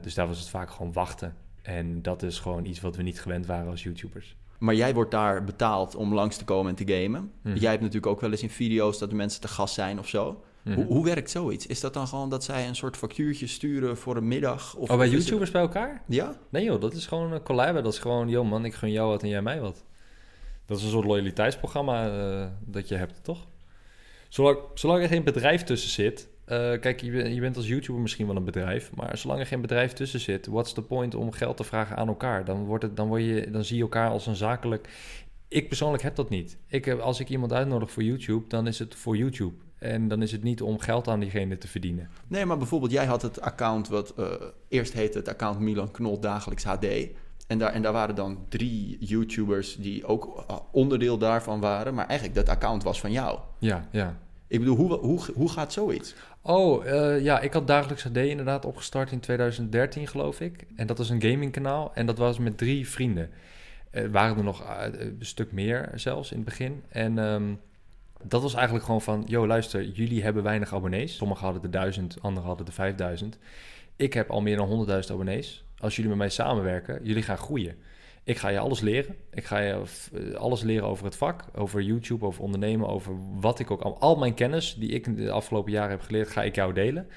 Dus daar was het vaak gewoon wachten. En dat is gewoon iets wat we niet gewend waren als YouTubers. Maar jij wordt daar betaald om langs te komen en te gamen. Mhm. Jij hebt natuurlijk ook wel eens in video's dat de mensen te gast zijn of zo. Mhm. Hoe, hoe werkt zoiets? Is dat dan gewoon dat zij een soort factuurtje sturen voor een middag? Of Oh, bij het- YouTubers bij elkaar? Ja? Nee joh, dat is gewoon een collab. Dat is gewoon, joh man, ik gun jou wat en jij mij wat. Dat is een soort loyaliteitsprogramma eh, dat je hebt, toch? Zolang, zolang er geen bedrijf tussen zit... eh, kijk, je, ben- je bent als YouTuber misschien wel een bedrijf... maar zolang er geen bedrijf tussen zit... what's the point om geld te vragen aan elkaar? Dan, wordt het, dan, word je, dan zie je elkaar als een zakelijk... Ik persoonlijk heb dat niet. Ik heb, als ik iemand uitnodig voor YouTube, dan is het voor YouTube. En dan is het niet om geld aan diegene te verdienen. Nee, maar bijvoorbeeld jij had het account wat eh, eerst heette het account Milan Knol dagelijks HD. En daar, en daar waren dan drie YouTubers die ook eh, onderdeel daarvan waren. Maar eigenlijk dat account was van jou. Ja, ja. Ik bedoel, hoe, hoe, hoe gaat zoiets? Oh, eh, ja, ik had Dagelijks HD inderdaad opgestart in 2013, geloof ik. En dat is een gamingkanaal. En dat was met drie vrienden. Er waren er nog eh, een stuk meer zelfs in het begin. En ehm, dat was eigenlijk gewoon van... Yo, luister, jullie hebben weinig abonnees. Sommigen hadden de duizend, anderen hadden de 5000. Ik heb al meer dan 100.000 abonnees. Als jullie met mij samenwerken, jullie gaan groeien. Ik ga je alles leren. Ik ga je eh, alles leren over het vak, over YouTube, over ondernemen, over wat ik ook al. Mijn kennis die ik de afgelopen jaren heb geleerd, ga ik jou delen.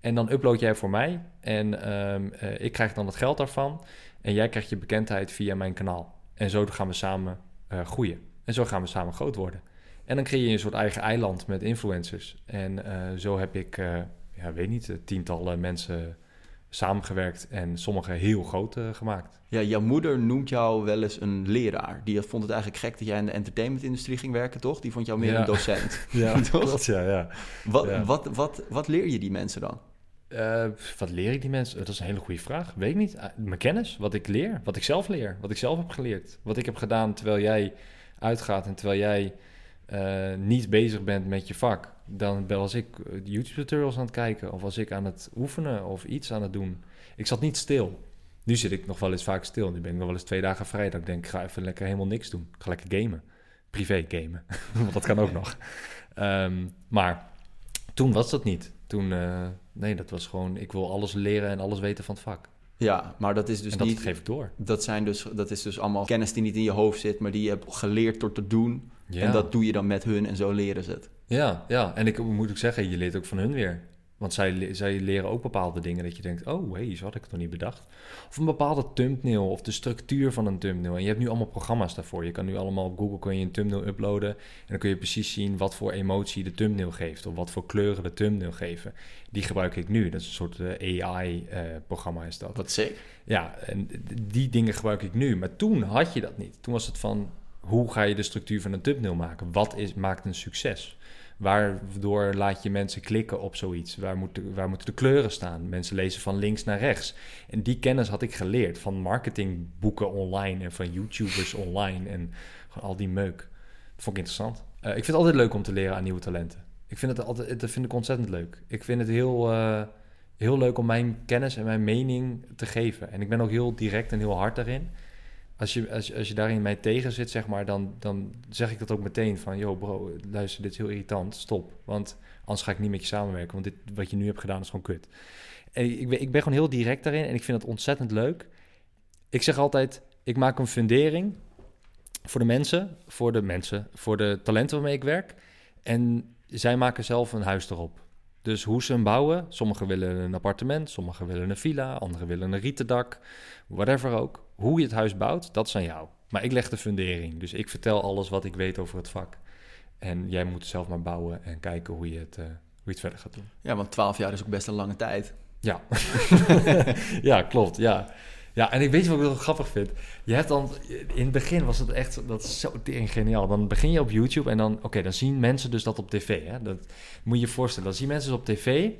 En dan upload jij voor mij en ehm, eh, ik krijg dan het geld daarvan. En jij krijgt je bekendheid via mijn kanaal. En zo gaan we samen eh, groeien. En zo gaan we samen groot worden. En dan creëer je een soort eigen eiland met influencers. En zo heb ik, ja, weet niet, tientallen mensen samengewerkt en sommige heel groot gemaakt. Ja, jouw moeder noemt jou wel eens een leraar. Die vond het eigenlijk gek dat jij in de entertainmentindustrie ging werken, toch? Die vond jou meer een docent. ja, toch? ja, ja. Wat, Wat, wat, wat leer je die mensen dan? Uh, wat leer ik die mensen? Dat is een hele goede vraag. Weet ik niet. Uh, mijn kennis, wat ik leer, wat ik zelf leer, wat ik zelf heb geleerd. Wat ik heb gedaan terwijl jij uitgaat en terwijl jij uh, niet bezig bent met je vak. Dan was ik YouTube-tutorials aan het kijken of was ik aan het oefenen of iets aan het doen. Ik zat niet stil. Nu zit ik nog wel eens vaak stil. Nu ben ik nog wel eens twee dagen vrij. Dat ik denk, ik ga even lekker helemaal niks doen. Ik ga lekker gamen. Privé gamen. Want dat kan ook nog. Um, maar toen was dat niet. Toen, uh, nee, dat was gewoon... Ik wil alles leren en alles weten van het vak. Ja, maar dat is dus en dat niet... geef ik door. Dat, zijn dus, dat is dus allemaal kennis die niet in je hoofd zit... maar die je hebt geleerd door te doen. Ja. En dat doe je dan met hun en zo leren ze het. Ja, ja. en ik moet ook zeggen, je leert ook van hun weer. Want zij, zij leren ook bepaalde dingen dat je denkt, oh, hé, hey, zo had ik het nog niet bedacht. Of een bepaalde thumbnail of de structuur van een thumbnail. En je hebt nu allemaal programma's daarvoor. Je kan nu allemaal op Google kun je een thumbnail uploaden. En dan kun je precies zien wat voor emotie de thumbnail geeft. Of wat voor kleuren de thumbnail geven. Die gebruik ik nu. Dat is een soort eh, AI-programma eh, is dat. Wat sick. Ja, en die dingen gebruik ik nu. Maar toen had je dat niet. Toen was het van, hoe ga je de structuur van een thumbnail maken? Wat is, maakt een succes? Waardoor laat je mensen klikken op zoiets? Waar, moet waar moeten de kleuren staan? Mensen lezen van links naar rechts. En die kennis had ik geleerd van marketingboeken online en van YouTubers online en gewoon al die meuk. Dat vond ik interessant. Uh, ik vind het altijd leuk om te leren aan nieuwe talenten. Ik vind het altijd, dat vind ik ontzettend leuk. Ik vind het heel, uh, heel leuk om mijn kennis en mijn mening te geven. En ik ben ook heel direct en heel hard daarin als je, als, als je daarin mij tegen zit, zeg maar, dan, dan zeg ik dat ook meteen van... ...yo bro, luister, dit is heel irritant, stop. Want anders ga ik niet met je samenwerken, want dit, wat je nu hebt gedaan is gewoon kut. En ik ben, ik ben gewoon heel direct daarin en ik vind het ontzettend leuk. Ik zeg altijd, ik maak een fundering voor de mensen, voor de mensen, voor de talenten waarmee ik werk. En zij maken zelf een huis erop. Dus hoe ze hem bouwen, sommigen willen een appartement, sommigen willen een villa, anderen willen een rieten dak, whatever ook hoe je het huis bouwt, dat is aan jou. Maar ik leg de fundering. Dus ik vertel alles wat ik weet over het vak. En jij moet zelf maar bouwen en kijken hoe je het, uh, hoe je het verder gaat doen. Ja, want twaalf jaar is ook best een lange tijd. Ja, ja klopt. Ja. ja, en ik weet wat ik wel grappig vind. Je hebt dan, in het begin was het echt, dat is zo geniaal. Dan begin je op YouTube en dan, oké, dan zien mensen dus dat op tv. Hè? Dat moet je je voorstellen. Dan zien mensen dus op tv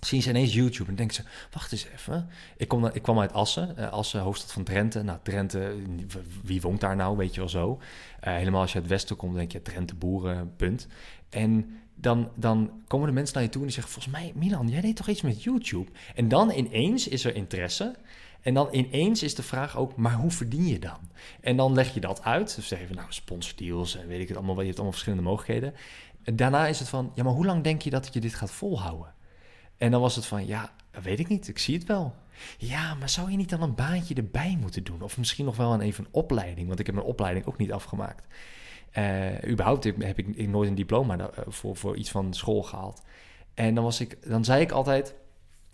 zien ze ineens YouTube en denken ze, wacht eens even. Ik, kom, ik kwam uit Assen, uh, Assen, hoofdstad van Drenthe. Nou, Drenthe, wie woont daar nou, weet je wel zo. Uh, helemaal als je uit het westen komt, denk je, Drenthe boeren, punt. En dan, dan komen de mensen naar je toe en die zeggen, volgens mij, Milan, jij deed toch iets met YouTube? En dan ineens is er interesse. En dan ineens is de vraag ook, maar hoe verdien je dan? En dan leg je dat uit. Dus zeggen we, nou, sponsordeals en weet ik het allemaal. Je hebt allemaal verschillende mogelijkheden. En daarna is het van, ja, maar hoe lang denk je dat je dit gaat volhouden? En dan was het van, ja, weet ik niet, ik zie het wel. Ja, maar zou je niet dan een baantje erbij moeten doen? Of misschien nog wel een even een opleiding, want ik heb mijn opleiding ook niet afgemaakt. Uh, überhaupt heb ik, nooit een diploma eh, voor, voor iets van school gehaald. En dan, was ik, dan zei ik altijd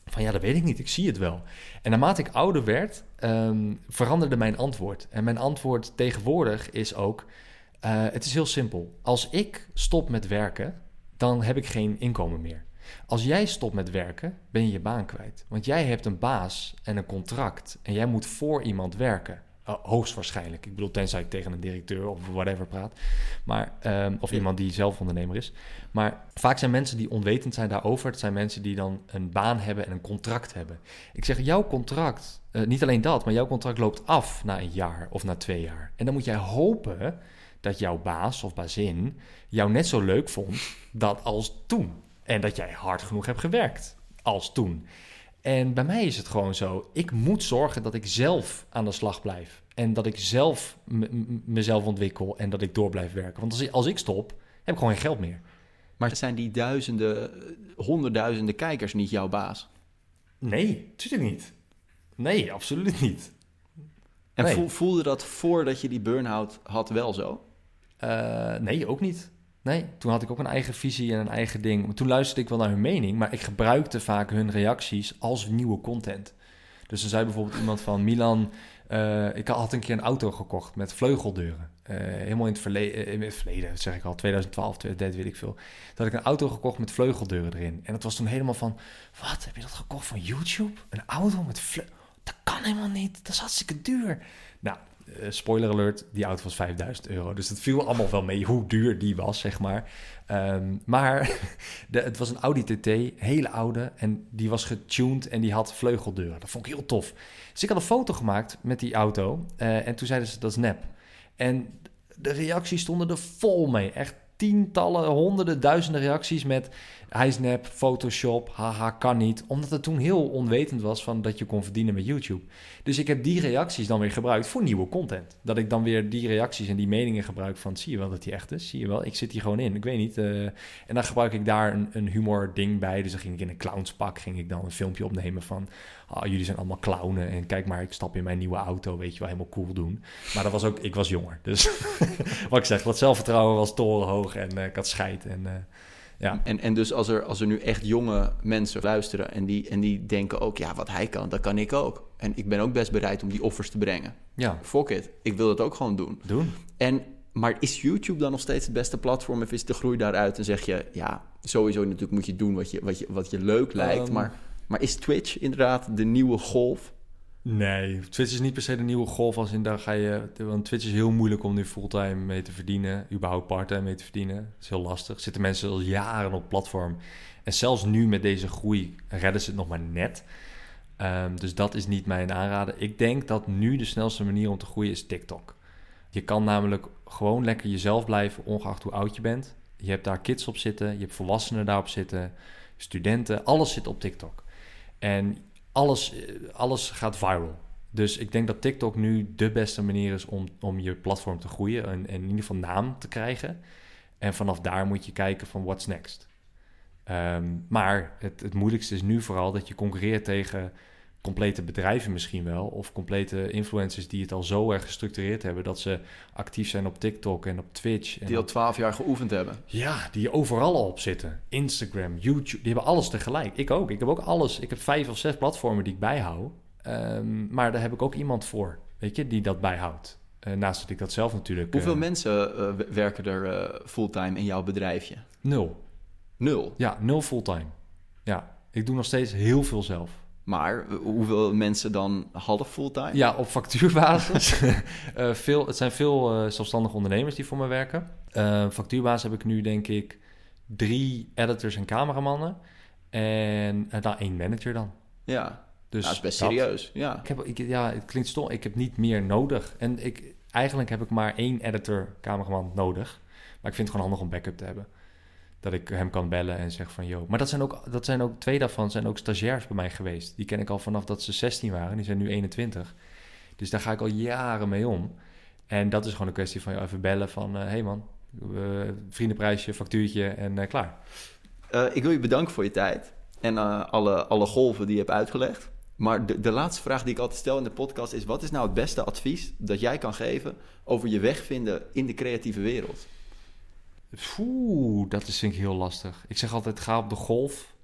van ja, dat weet ik niet, ik zie het wel. En naarmate ik ouder werd, um, veranderde mijn antwoord. En mijn antwoord tegenwoordig is ook, uh, het is heel simpel. Als ik stop met werken, dan heb ik geen inkomen meer. Als jij stopt met werken, ben je je baan kwijt. Want jij hebt een baas en een contract en jij moet voor iemand werken. Uh, hoogstwaarschijnlijk. Ik bedoel, tenzij ik tegen een directeur of whatever praat. Maar, um, of iemand die zelf ondernemer is. Maar vaak zijn mensen die onwetend zijn daarover. Het zijn mensen die dan een baan hebben en een contract hebben. Ik zeg, jouw contract, uh, niet alleen dat, maar jouw contract loopt af na een jaar of na twee jaar. En dan moet jij hopen dat jouw baas of bazin jou net zo leuk vond dat als toen. En dat jij hard genoeg hebt gewerkt als toen. En bij mij is het gewoon zo. Ik moet zorgen dat ik zelf aan de slag blijf. En dat ik zelf mezelf ontwikkel en dat ik door blijf werken. Want als, als ik stop, heb ik gewoon geen geld meer. Maar zijn die duizenden, honderdduizenden kijkers niet jouw baas? Nee, natuurlijk niet. Nee, absoluut niet. En voelde dat voordat je die burn-out had wel zo? Uh, nee, ook niet. Nee, toen had ik ook een eigen visie en een eigen ding. Toen luisterde ik wel naar hun mening, maar ik gebruikte vaak hun reacties als nieuwe content. Dus dan zei bijvoorbeeld iemand van Milan, uh, ik had een keer een auto gekocht met vleugeldeuren. Uh, helemaal in het, verleden, in het verleden, zeg ik al, 2012, 2013, weet ik veel. Dat ik een auto gekocht met vleugeldeuren erin. En dat was toen helemaal van, wat, heb je dat gekocht van YouTube? Een auto met vleugeldeuren? Dat kan helemaal niet, dat is hartstikke duur. Nou, uh, spoiler alert, die auto was 5000 euro. Dus het viel allemaal wel mee hoe duur die was, zeg maar. Um, maar het was een Audi TT, hele oude. En die was getuned en die had vleugeldeuren. Dat vond ik heel tof. Dus ik had een foto gemaakt met die auto. Uh, en toen zeiden ze, dat is nep. En de reacties stonden er vol mee. Echt tientallen, honderden, duizenden reacties met hij is Photoshop, haha, kan niet. Omdat het toen heel onwetend was van dat je kon verdienen met YouTube. Dus ik heb die reacties dan weer gebruikt voor nieuwe content. Dat ik dan weer die reacties en die meningen gebruik van... zie je wel dat die echt is? Zie je wel? Ik zit hier gewoon in. Ik weet niet. Uh, en dan gebruik ik daar een, een humor ding bij. Dus dan ging ik in een clownspak ging ik dan een filmpje opnemen van... Oh, jullie zijn allemaal clownen en kijk maar, ik stap in mijn nieuwe auto, weet je wel, helemaal cool doen. Maar dat was ook, ik was jonger. Dus wat ik zeg, wat zelfvertrouwen was torenhoog en uh, ik had scheid en... Uh, ja. En, en dus als er, als er nu echt jonge mensen luisteren en die, en die denken ook, ja, wat hij kan, dat kan ik ook. En ik ben ook best bereid om die offers te brengen. Ja. Fuck it, ik wil dat ook gewoon doen. Doen. En, maar is YouTube dan nog steeds het beste platform of is de groei daaruit en zeg je, ja, sowieso natuurlijk moet je doen wat je, wat je, wat je leuk lijkt, um, maar, maar is Twitch inderdaad de nieuwe golf? Nee, Twitch is niet per se de nieuwe golf als in daar ga je... Want Twitch is heel moeilijk om nu fulltime mee te verdienen. Überhaupt parttime mee te verdienen. Dat is heel lastig. Zitten mensen al jaren op platform. En zelfs nu met deze groei redden ze het nog maar net. Um, dus dat is niet mijn aanrader. Ik denk dat nu de snelste manier om te groeien is TikTok. Je kan namelijk gewoon lekker jezelf blijven, ongeacht hoe oud je bent. Je hebt daar kids op zitten, je hebt volwassenen daarop zitten, studenten, alles zit op TikTok. En alles, alles gaat viral. Dus ik denk dat TikTok nu de beste manier is om, om je platform te groeien en, en in ieder geval naam te krijgen. En vanaf daar moet je kijken van what's next. Um, maar het, het moeilijkste is nu vooral dat je concurreert tegen complete bedrijven misschien wel, of complete influencers die het al zo erg gestructureerd hebben dat ze actief zijn op TikTok en op Twitch. En die al twaalf jaar geoefend hebben. Ja, die overal op zitten. Instagram, YouTube, die hebben alles tegelijk. Ik ook. Ik heb ook alles. Ik heb vijf of zes platformen die ik bijhoud. Um, maar daar heb ik ook iemand voor, weet je, die dat bijhoudt. Uh, naast dat ik dat zelf natuurlijk. Hoeveel uh, mensen uh, werken er fulltime in jouw bedrijfje? Nul. Nul? Ja, nul fulltime. Ja, ik doe nog steeds heel veel zelf. Maar hoeveel mensen dan half fulltime? Ja, op factuurbasis. uh, veel, het zijn veel uh, zelfstandige ondernemers die voor me werken. Uh, factuurbasis heb ik nu denk ik drie editors en cameramannen. En dan één manager dan. Ja, dus nou, dat is best dat, serieus. Ja. Ik heb, ik, ja, het klinkt stom. Ik heb niet meer nodig. En ik, eigenlijk heb ik maar één editor, cameraman nodig. Maar ik vind het gewoon handig om backup te hebben dat ik hem kan bellen en zeg van, joh. Maar dat zijn, ook, dat zijn ook, twee daarvan zijn ook stagiairs bij mij geweest. Die ken ik al vanaf dat ze 16 waren. Die zijn nu 21. Dus daar ga ik al jaren mee om. En dat is gewoon een kwestie van, even bellen van, hé uh, hey man, uh, vriendenprijsje, factuurtje en uh, klaar. Eh, ik wil je bedanken voor je tijd en alle, alle golven die je hebt uitgelegd. Maar de, de laatste vraag die ik altijd stel in de podcast is: wat is nou het beste advies dat jij kan geven over je weg vinden in de creatieve wereld? Oeh, dat is denk ik heel lastig. Ik zeg altijd, ga op de golf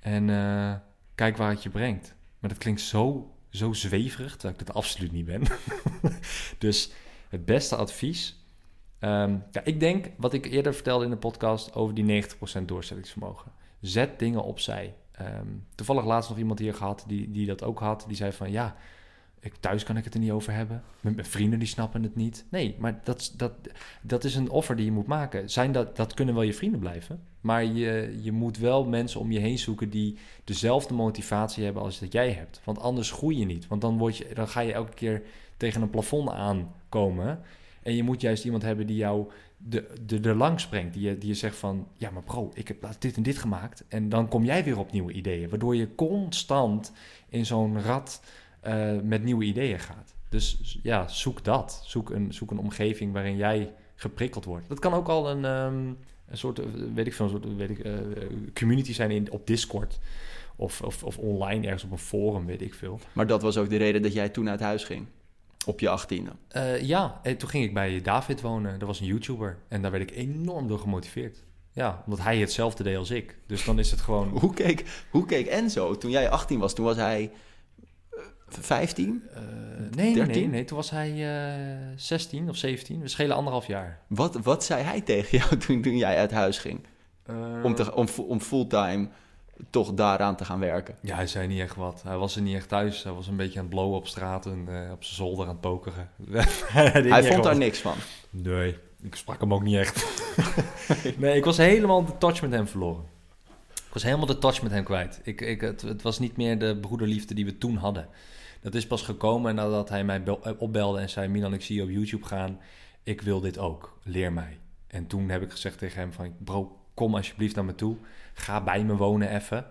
en uh, kijk waar het je brengt. Maar dat klinkt zo, zo zweverig, terwijl ik dat absoluut niet ben. dus het beste advies... Um, ja, ik denk, wat ik eerder vertelde in de podcast... over die 90% doorzettingsvermogen. Zet dingen opzij. Um, toevallig laatst nog iemand hier gehad die, die dat ook had. Die zei van, ja, Ik, thuis kan ik het er niet over hebben. Mijn vrienden die snappen het niet. Nee, maar dat, dat, dat is een offer die je moet maken. Zijn dat, dat kunnen wel je vrienden blijven. Maar je, je moet wel mensen om je heen zoeken die dezelfde motivatie hebben als dat jij hebt. Want anders groei je niet. Want dan, word je, dan ga je elke keer tegen een plafond aankomen. En je moet juist iemand hebben die jou de, de, er langs brengt. Die je, die je zegt van, ja maar bro, ik heb dit en dit gemaakt. En dan kom jij weer op nieuwe ideeën. Waardoor je constant in zo'n rat uh, met nieuwe ideeën gaat. Dus ja, zoek dat. Zoek een, zoek een omgeving waarin jij geprikkeld wordt. Dat kan ook al een, um, een soort, weet ik veel, een soort weet ik, uh, community zijn in, op Discord. Of, of, of online ergens op een forum, weet ik veel. Maar dat was ook de reden dat jij toen uit huis ging? Op je achttiende? Uh, ja, en toen ging ik bij David wonen. Dat was een YouTuber. En daar werd ik enorm door gemotiveerd. Ja, omdat hij hetzelfde deed als ik. Dus dan is het gewoon... Hoe keek, hoe keek Enzo toen jij 18 was? Toen was hij 15? Uh, nee, nee, nee, nee, toen was hij uh, 16 of 17. We schelen anderhalf jaar. Wat, wat zei hij tegen jou toen, toen jij uit huis ging? Uh, om, te, om, om fulltime toch daaraan te gaan werken? Ja, hij zei niet echt wat. Hij was er niet echt thuis. Hij was een beetje aan het blowen op straat en op zijn zolder aan het pokeren. hij vond daar niks van? Nee, ik sprak hem ook niet echt. nee, ik was helemaal de touch met hem verloren. Ik was helemaal de touch met hem kwijt. Ik, ik, het, het was niet meer de broederliefde die we toen hadden. Dat is pas gekomen nadat hij mij opbelde en zei... Milan, ik zie je op YouTube gaan. Ik wil dit ook. Leer mij. En toen heb ik gezegd tegen hem van... Bro, kom alsjeblieft naar me toe. Ga bij me wonen even.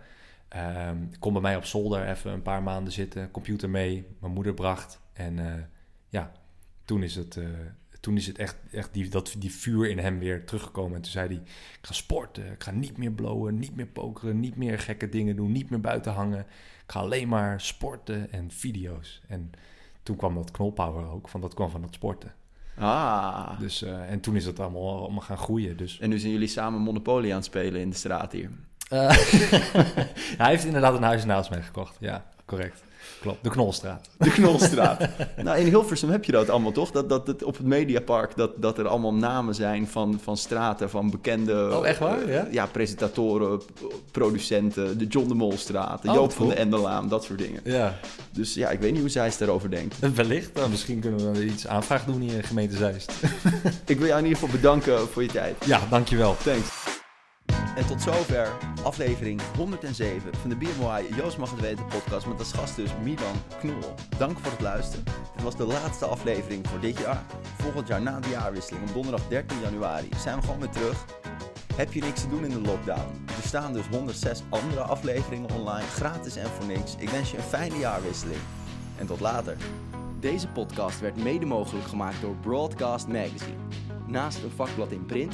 Um, kom bij mij op zolder even een paar maanden zitten. Computer mee. Mijn moeder bracht. En uh, ja, toen is het... Uh, toen is het echt, echt die, dat, die vuur in hem weer teruggekomen. En toen zei hij, ik ga sporten, ik ga niet meer blowen, niet meer pokeren, niet meer gekke dingen doen, niet meer buiten hangen. Ik ga alleen maar sporten en video's. En toen kwam dat knolpower ook, van dat kwam van dat sporten. Ah. Dus, uh, en toen is het allemaal, allemaal gaan groeien. Dus. En nu zijn jullie samen Monopoly aan het spelen in de straat hier. Uh, hij heeft inderdaad een huis naast mij gekocht. Ja, correct. Klopt, de Knolstraat. De Knolstraat. nou, in Hilversum heb je dat allemaal toch? Dat, dat het, op het Mediapark, dat, dat er allemaal namen zijn van, van straten, van bekende... Oh, echt waar? Ja, ja presentatoren, producenten, de John de Molstraat, de oh, Joop van de Endelaan, dat soort dingen. Ja. Dus ja, ik weet niet hoe Zeist daarover denkt. Wellicht. Nou, misschien kunnen we iets aanvraag doen hier in gemeente Zeist. ik wil jou in ieder geval bedanken voor je tijd. Ja, dankjewel. Thanks. En tot zover aflevering 107 van de BMI Joost Mag Het Weten podcast met als gast dus Milan Knoel. Dank voor het luisteren. Dit was de laatste aflevering voor dit jaar. Volgend jaar na de jaarwisseling op donderdag 13 januari zijn we gewoon weer terug. Heb je niks te doen in de lockdown? Er staan dus 106 andere afleveringen online, gratis en voor niks. Ik wens je een fijne jaarwisseling. En tot later. Deze podcast werd mede mogelijk gemaakt door Broadcast Magazine. Naast een vakblad in print